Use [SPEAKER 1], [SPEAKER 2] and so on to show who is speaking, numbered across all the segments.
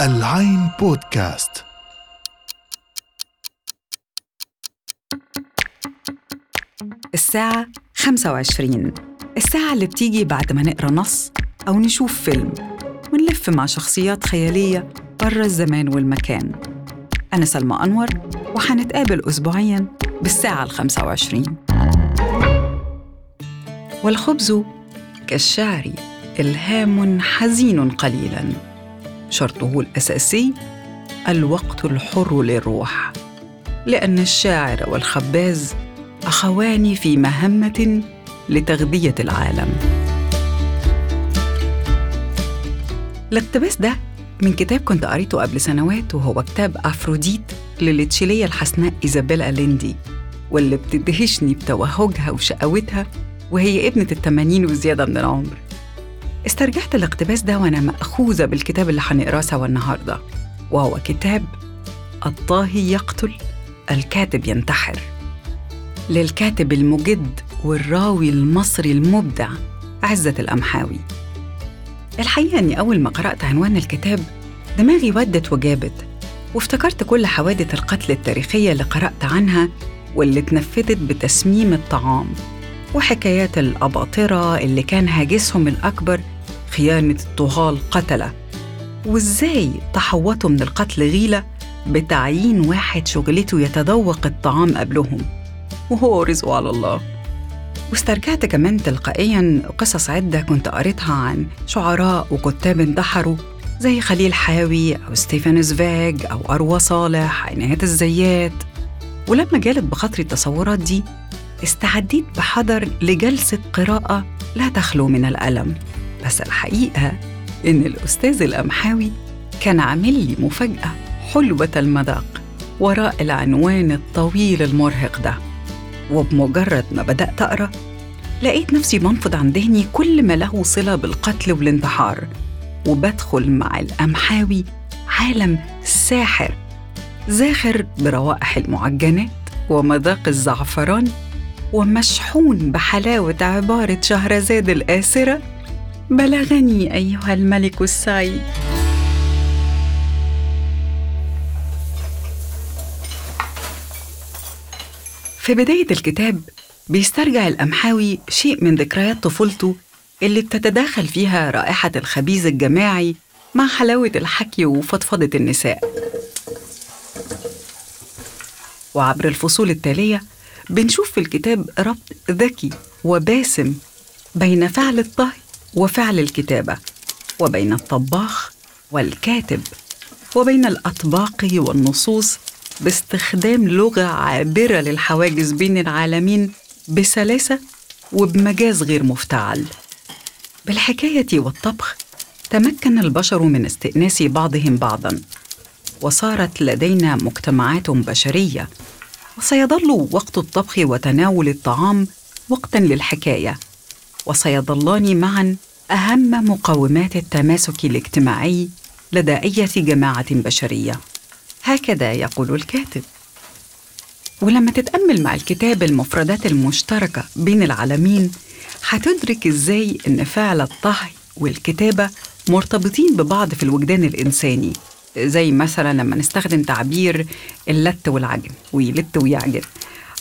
[SPEAKER 1] العين بودكاست.
[SPEAKER 2] الساعة 25 الساعة اللي بتيجي بعد ما نقرأ نص أو نشوف فيلم. ونلف مع شخصيات خيالية برا الزمان والمكان. أنا سلمى أنور وحنتقابل أسبوعياً بالساعة الخمسة وعشرين. والخبز كالشعر إلهام حزين قليلاً. شرطه الأساسي الوقت الحر للروح لأن الشاعر والخباز أخوان في مهمة لتغذية العالم. الاقتباس ده من كتاب كنت قريته قبل سنوات وهو كتاب أفروديت للتشيلية الحسناء إيزابيلا ليندي واللي بتدهشني بتوهجها وشقاوتها وهي ابنة التمانين وزيادة من العمر. استرجعت الاقتباس ده وأنا مأخوذة بالكتاب اللي هنقراه سوا النهاردة وهو كتاب الطاهي يقتل الكاتب ينتحر. للكاتب المجد والراوي المصري المبدع عزة الأمحاوي. الحقيقة أني أول ما قرأت عنوان الكتاب دماغي ودت وجابت وافتكرت كل حوادث القتل التاريخية اللي قرأت عنها واللي اتنفذت بتسميم الطعام وحكايات الأباطرة اللي كان هاجسهم الأكبر خيانة الطغاة القتلة. وإزاي تحوطوا من القتل غيلة بتعيين واحد شغلته يتذوق الطعام قبلهم؟ وهو رزقه على الله. واسترجعت كمان تلقائيا قصص عدة كنت قريتها عن شعراء وكتاب انتحروا زي خليل حاوي أو ستيفن زفاج أو أروى صالح عنايات الزيات. ولما جالت بخاطري التصورات دي استعديت بحذر لجلسة قراءة لا تخلو من الألم. بس الحقيقة إن الأستاذ الأمحاوي كان عامل لي مفاجأة حلوة المذاق وراء العنوان الطويل المرهق ده. وبمجرد ما بدأت أقرأ لقيت نفسي بنفض عن ذهني كل ما له صلة بالقتل والانتحار وبدخل مع الأمحاوي عالم ساحر زاخر بروائح المعجنات ومذاق الزعفران ومشحون بحلاوة عبارة شهرزاد الآسرة بلغني أيها الملك السعيد في بداية الكتاب بيسترجع الأمحاوي شيء من ذكريات طفولته اللي بتتداخل فيها رائحة الخبيز الجماعي مع حلاوة الحكي وفضفضة النساء. وعبر الفصول التالية بنشوف في الكتاب ربط ذكي وباسم بين فعل الطهي وفعل الكتابة وبين الطباخ والكاتب وبين الأطباق والنصوص باستخدام لغة عابرة للحواجز بين العالمين بسلاسة وبمجاز غير مفتعل. بالحكاية والطبخ تمكن البشر من استئناس بعضهم بعضا وصارت لدينا مجتمعات بشرية وسيظل وقت الطبخ وتناول الطعام وقتا للحكاية وسيظلان معا أهم مقومات التماسك الاجتماعي لدى أي جماعة بشرية. هكذا يقول الكاتب ولما تتأمل مع الكتاب المفردات المشتركة بين العالمين هتدرك إزاي إن فعل الطهي والكتابة مرتبطين ببعض في الوجدان الإنساني زي مثلا لما نستخدم تعبير اللت والعجن ويلت ويعجن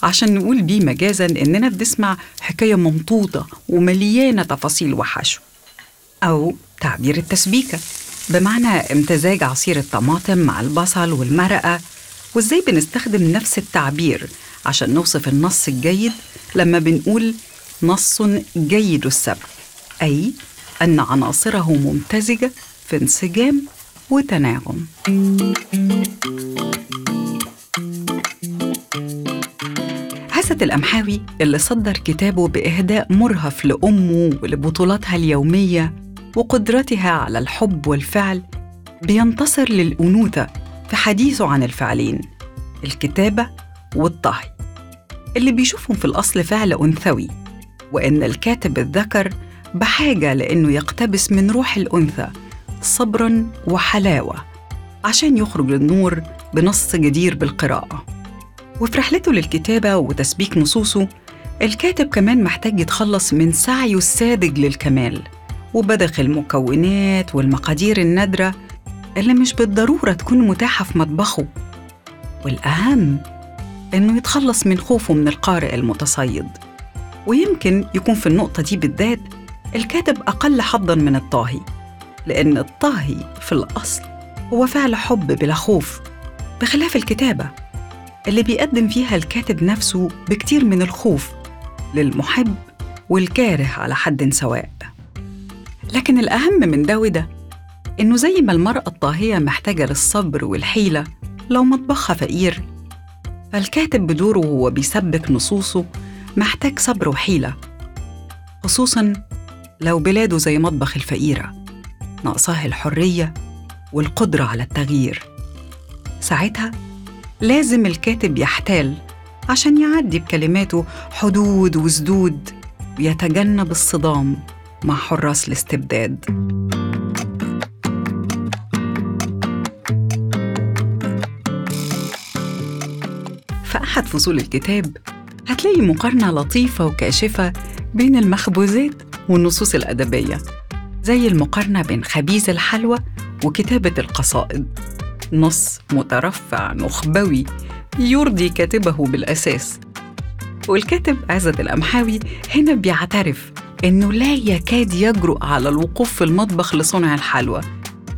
[SPEAKER 2] عشان نقول بيه مجازا إننا بنسمع حكاية ممطوطة ومليانة تفاصيل وحشو أو تعبير التسبيكة بمعنى امتزاج عصير الطماطم مع البصل والمرقة وإزاي بنستخدم نفس التعبير عشان نوصف النص الجيد لما بنقول نص جيد السبع أي أن عناصره ممتزجة في انسجام وتناغم. عزة الأمحاوي اللي صدر كتابه بإهداء مرهف لأمه ولبطولاتها اليومية وقدرتها على الحب والفعل بينتصر للأنوثة في حديثه عن الفعلين الكتابة والطهي. اللي بيشوفهم في الأصل فعل أنثوي وإن الكاتب الذكر بحاجة لأنه يقتبس من روح الأنثى صبرا وحلاوة عشان يخرج للنور بنص جدير بالقراءة. وفي رحلته للكتابة وتسبيك نصوصه الكاتب كمان محتاج يتخلص من سعيه الساذج للكمال وبدخ المكونات والمقادير النادرة اللي مش بالضرورة تكون متاحة في مطبخه. والأهم إنه يتخلص من خوفه من القارئ المتصيد. ويمكن يكون في النقطة دي بالذات الكاتب أقل حظاً من الطاهي لأن الطاهي في الأصل هو فعل حب بلا خوف بخلاف الكتابة. اللي بيقدم فيها الكاتب نفسه بكتير من الخوف للمحب والكاره على حد سواء. لكن الأهم من ده وده إنه زي ما المرأة الطاهية محتاجة للصبر والحيلة لو مطبخها فقير فالكاتب بدوره وهو بيسبك نصوصه محتاج صبر وحيلة خصوصاً لو بلاده زي مطبخ الفقيرة ناقصاه الحرية والقدرة على التغيير. ساعتها لازم الكاتب يحتال عشان يعدي بكلماته حدود وسدود ويتجنب الصدام مع حراس الاستبداد. في أحد فصول الكتاب هتلاقي مقارنة لطيفة وكاشفة بين المخبوزات والنصوص الأدبية زي المقارنة بين خبيز الحلوى وكتابة القصائد. نص مترفع نخبوي يرضي كاتبه بالأساس. والكاتب عزت الأمحاوي هنا بيعترف إنه لا يكاد يجرؤ على الوقوف في المطبخ لصنع الحلوى.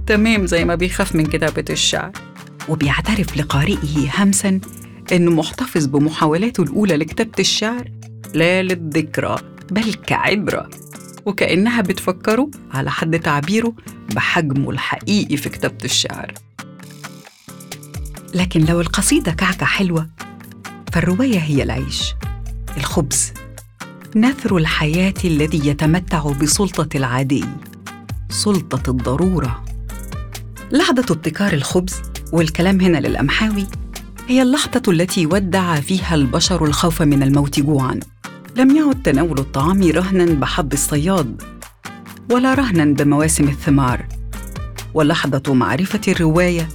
[SPEAKER 2] تمام زي ما بيخاف من كتابة الشعر. وبيعترف لقارئه همسا إنه محتفظ بمحاولاته الأولى لكتابة الشعر لا للذكرى بل كعبرة. وكأنها بتفكره على حد تعبيره بحجمه الحقيقي في كتابة الشعر. لكن لو القصيدة كعكة حلوة فالرواية هي العيش الخبز نثر الحياة الذي يتمتع بسلطة العادي سلطة الضرورة. لحظة ابتكار الخبز والكلام هنا للأمحاوي هي اللحظة التي ودع فيها البشر الخوف من الموت جوعاً. لم يعد تناول الطعام رهنا بحظ الصياد ولا رهنا بمواسم الثمار. ولحظة معرفة الرواية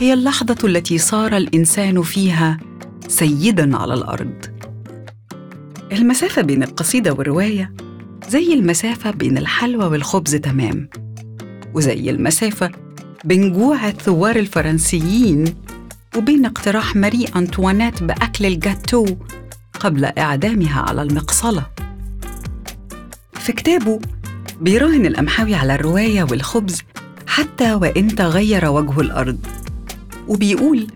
[SPEAKER 2] هي اللحظة التي صار الإنسان فيها سيداً على الأرض. المسافة بين القصيدة والرواية زي المسافة بين الحلوى والخبز تمام. وزي المسافة بين جوع الثوار الفرنسيين وبين اقتراح ماري أنطوانيت بأكل الجاتو قبل إعدامها على المقصلة. في كتابه بيراهن الأمحاوي على الرواية والخبز حتى وإن تغير وجه الأرض. وبيقول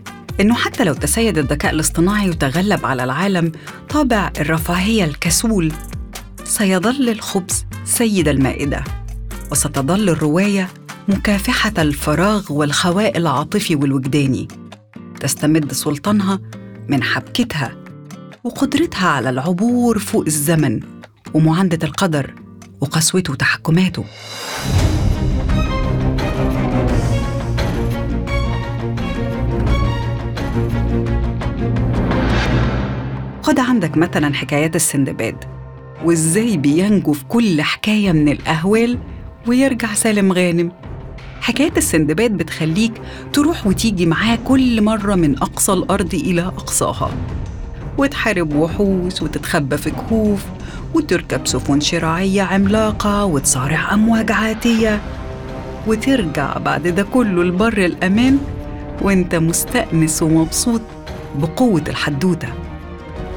[SPEAKER 2] إنه حتى لو تسيد الذكاء الاصطناعي وتغلب على العالم طابع الرفاهية الكسول سيظل الخبز سيد المائدة وستظل الرواية مكافحة الفراغ والخواء العاطفي والوجداني. تستمد سلطانها من حبكتها وقدرتها على العبور فوق الزمن ومعاندة القدر وقسوته وتحكماته. خد عندك مثلا حكايات السندباد وإزاي بينجو في كل حكاية من الأهوال ويرجع سالم غانم. حكايات السندباد بتخليك تروح وتيجي معاه كل مرة من أقصى الأرض إلى أقصاها. وتحارب وحوش وتتخبى في كهوف وتركب سفن شراعية عملاقة وتصارع أمواج عاتية. وترجع بعد ده كله لبر الأمان وأنت مستأنس ومبسوط بقوة الحدوتة.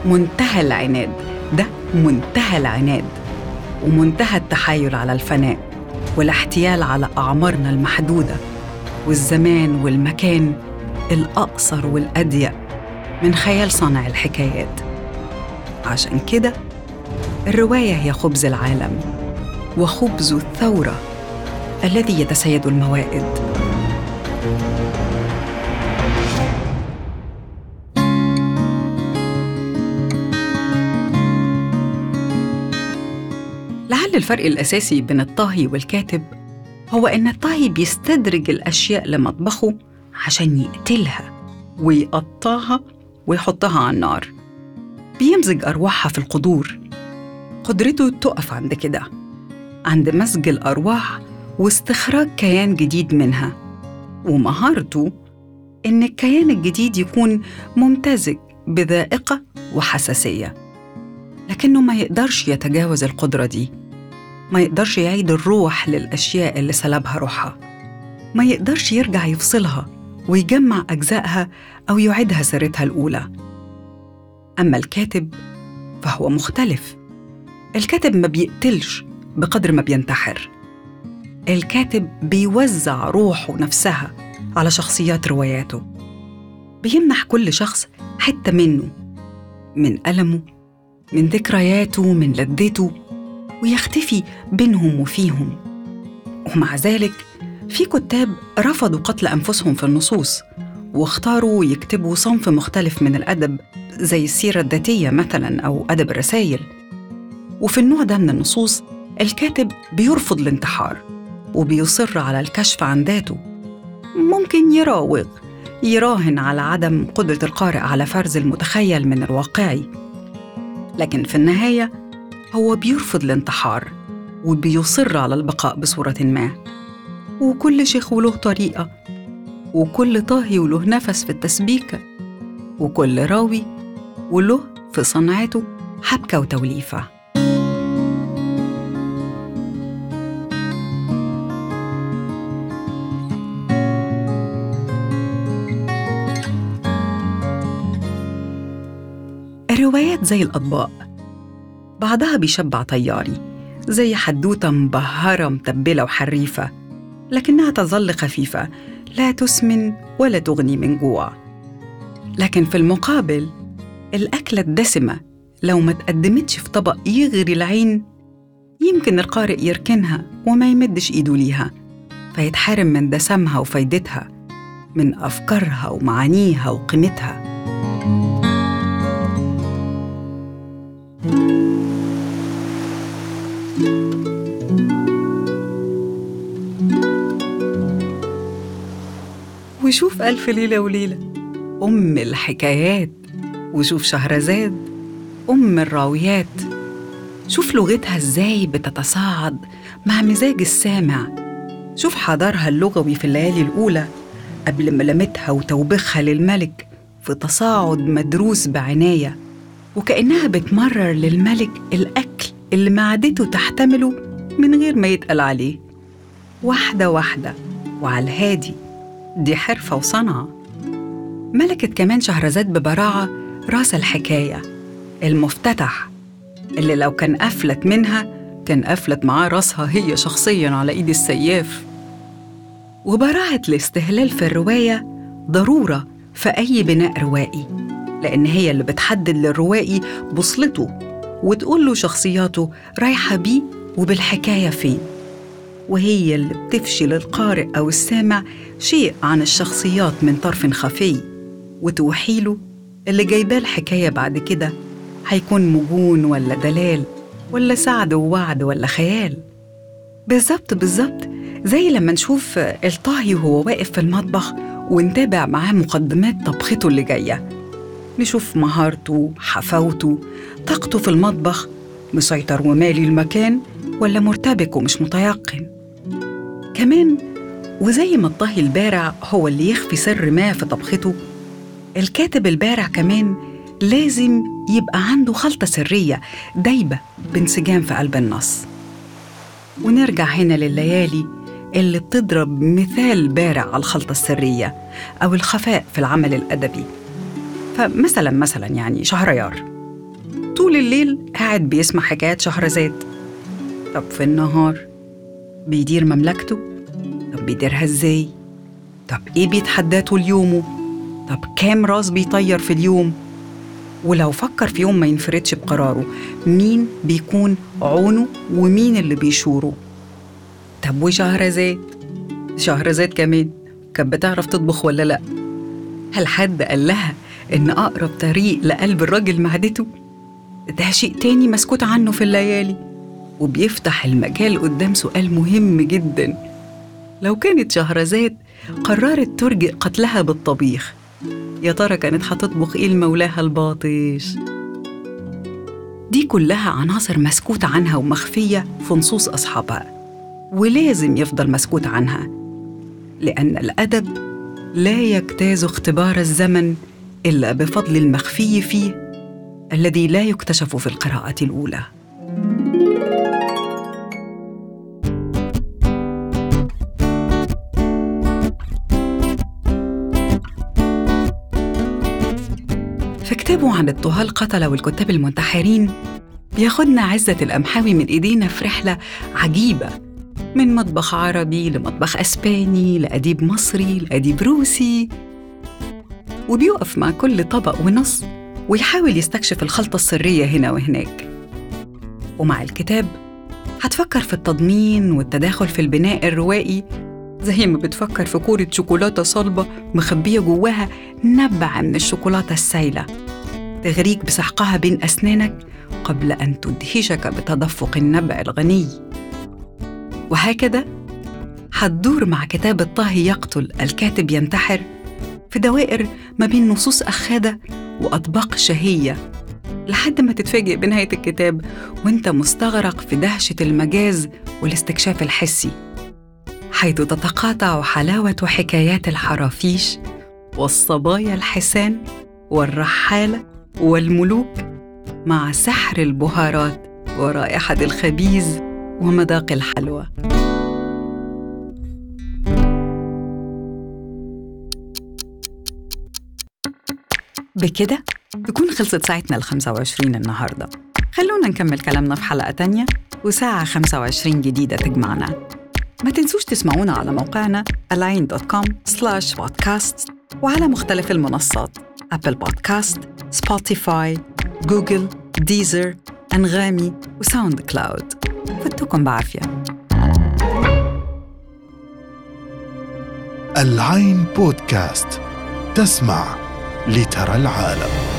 [SPEAKER 2] منتهى العناد. ده منتهى العناد. ومنتهى التحايل على الفناء والاحتيال على أعمارنا المحدودة والزمان والمكان الأقصر والأضيق من خيال صانع الحكايات. عشان كده الرواية هي خبز العالم وخبز الثورة الذي يتسيد الموائد. الفرق الأساسي بين الطاهي والكاتب هو إن الطاهي بيستدرج الأشياء لمطبخه عشان يقتلها ويقطعها ويحطها على النار. بيمزج أرواحها في القدور. قدرته تقف عند كده عند مزج الأرواح واستخراج كيان جديد منها. ومهارته إن الكيان الجديد يكون ممتزج بذائقة وحساسية لكنه ما يقدرش يتجاوز القدرة دي. ما يقدرش يعيد الروح للأشياء اللي سلبها روحها. ما يقدرش يرجع يفصلها ويجمع أجزائها أو يعيدها سيرتها الأولى. أما الكاتب فهو مختلف. الكاتب ما بيقتلش بقدر ما بينتحر. الكاتب بيوزع روحه نفسها على شخصيات رواياته. بيمنح كل شخص حتة منه من ألمه من ذكرياته من لذته. ويختفي بينهم وفيهم. ومع ذلك في كتاب رفضوا قتل أنفسهم في النصوص واختاروا يكتبوا صنف مختلف من الأدب زي السيرة الذاتية مثلا أو أدب الرسائل وفي النوع ده من النصوص الكاتب بيرفض الانتحار وبيصر على الكشف عن ذاته. ممكن يراوغ يراهن على عدم قدرة القارئ على فرز المتخيل من الواقعي. لكن في النهاية هو بيرفض الانتحار وبيصر على البقاء بصورة ما. وكل شيخ وله طريقة وكل طاهي وله نفس في التسبيكة وكل راوي وله في صنعته حبكة وتوليفة. الروايات زي الأطباق بعضها بيشبع طياري زي حدوتة مبهرة متبلة وحريفة لكنها تظل خفيفة لا تسمن ولا تغني من جوع. لكن في المقابل الأكلة الدسمة لو ما تقدمتش في طبق يغري العين يمكن القارئ يركنها وما يمدش إيده ليها فيتحرم من دسمها وفايدتها من أفكارها ومعانيها وقيمتها. وشوف ألف ليلة وليلة. أم الحكايات. وشوف شهرزاد. أم الراويات. شوف لغتها إزاي بتتصاعد مع مزاج السامع. شوف حضارها اللغوي في الليالي الأولى قبل ملامتها وتوبيخها للملك في تصاعد مدروس بعناية. وكأنها بتمرر للملك الأكل اللي معدته تحتمله من غير ما يتقل عليه. واحدة واحدة وعلى الهادي. دي حرفة وصنعة. ملكت كمان شهرزاد ببراعة راس الحكاية. المفتتح. اللي لو كان أفلت منها كان أفلت معاه راسها هي شخصيا على إيد السياف. وبراعة الاستهلال في الرواية ضرورة في أي بناء روائي لأن هي اللي بتحدد للروائي بوصلته وتقول له شخصياته رايحة بيه وبالحكاية فين وهي اللي بتفشي للقارئ أو السامع شيء عن الشخصيات من طرف خفي وتوحيله اللي جايباه الحكاية بعد كده هيكون مجون ولا دلال ولا سعد ووعد ولا خيال. بالظبط بالظبط. زي لما نشوف الطاهي وهو واقف في المطبخ ونتابع معاه مقدمات طبخته اللي جاية. نشوف مهارته حفاوته طاقته في المطبخ مسيطر ومالي المكان ولا مرتبك ومش متيقن. كمان وزي ما الطهي البارع هو اللي يخفي سر ما في طبخته الكاتب البارع كمان لازم يبقى عنده خلطة سرية دايبة بانسجام في قلب النص. ونرجع هنا لليالي اللي بتضرب مثال بارع على الخلطة السرية أو الخفاء في العمل الأدبي. فمثلا مثلا يعني شهريار. طول الليل قاعد بيسمع حكايات شهرزاد طب في النهار بيدير مملكته؟ طب بيديرها إزاي؟ طب إيه بيتحداه طول يومه؟ طب كام راس بيطير في اليوم؟ ولو فكر في يوم ما ينفردش بقراره مين بيكون عونه ومين اللي بيشوره؟ طب وشهرزاد شهرزاد كمان كانت بتعرف تطبخ ولا لأ؟ هل حد قال لها إن أقرب طريق لقلب الراجل معدته؟ ده شيء تاني مسكوت عنه في الليالي. وبيفتح المجال قدام سؤال مهم جدا. لو كانت شهرزاد قررت ترجئ قتلها بالطبيخ يا ترى كانت هتطبخ إيه لمولاها الباطش؟ دي كلها عناصر مسكوت عنها ومخفية في نصوص أصحابها. ولازم يفضل مسكوت عنها لأن الأدب لا يجتاز اختبار الزمن إلا بفضل المخفي فيه الذي لا يكتشف في القراءة الأولى. فكتابه عن الطهاة القتلة والكتاب المنتحرين. بياخدنا عزة الأمحاوي من إيدينا في رحلة عجيبة. من مطبخ عربي لمطبخ أسباني لأديب مصري لأديب روسي. وبيقف مع كل طبق ونص ويحاول يستكشف الخلطة السرية هنا وهناك. ومع الكتاب هتفكر في التضمين والتداخل في البناء الروائي زي ما بتفكر في كورة شوكولاتة صلبة مخبية جواها نبع من الشوكولاتة السايلة. تغريك بسحقها بين أسنانك قبل أن تدهشك بتدفق النبع الغني. وهكذا هتدور مع كتاب الطاهي يقتل الكاتب ينتحر في دوائر ما بين نصوص أخادة وأطباق شهية. لحد ما تتفاجئ بنهاية الكتاب وانت مستغرق في دهشة المجاز والاستكشاف الحسي حيث تتقاطع حلاوة حكايات الحرافيش والصبايا الحسان والرحالة والملوك مع سحر البهارات ورائحة الخبيز ومذاق الحلوى. بكده؟ تكون خلصت ساعتنا ال 25 النهاردة. خلونا نكمل كلامنا في حلقة تانية وساعة 25 جديدة تجمعنا. ما تنسوش تسمعونا على موقعنا align.com slash podcast وعلى مختلف المنصات أبل بودكاست Spotify Google Deezer أنغامي و SoundCloud فتكم بعافية.
[SPEAKER 1] العين بودكاست تسمع لترى العالم.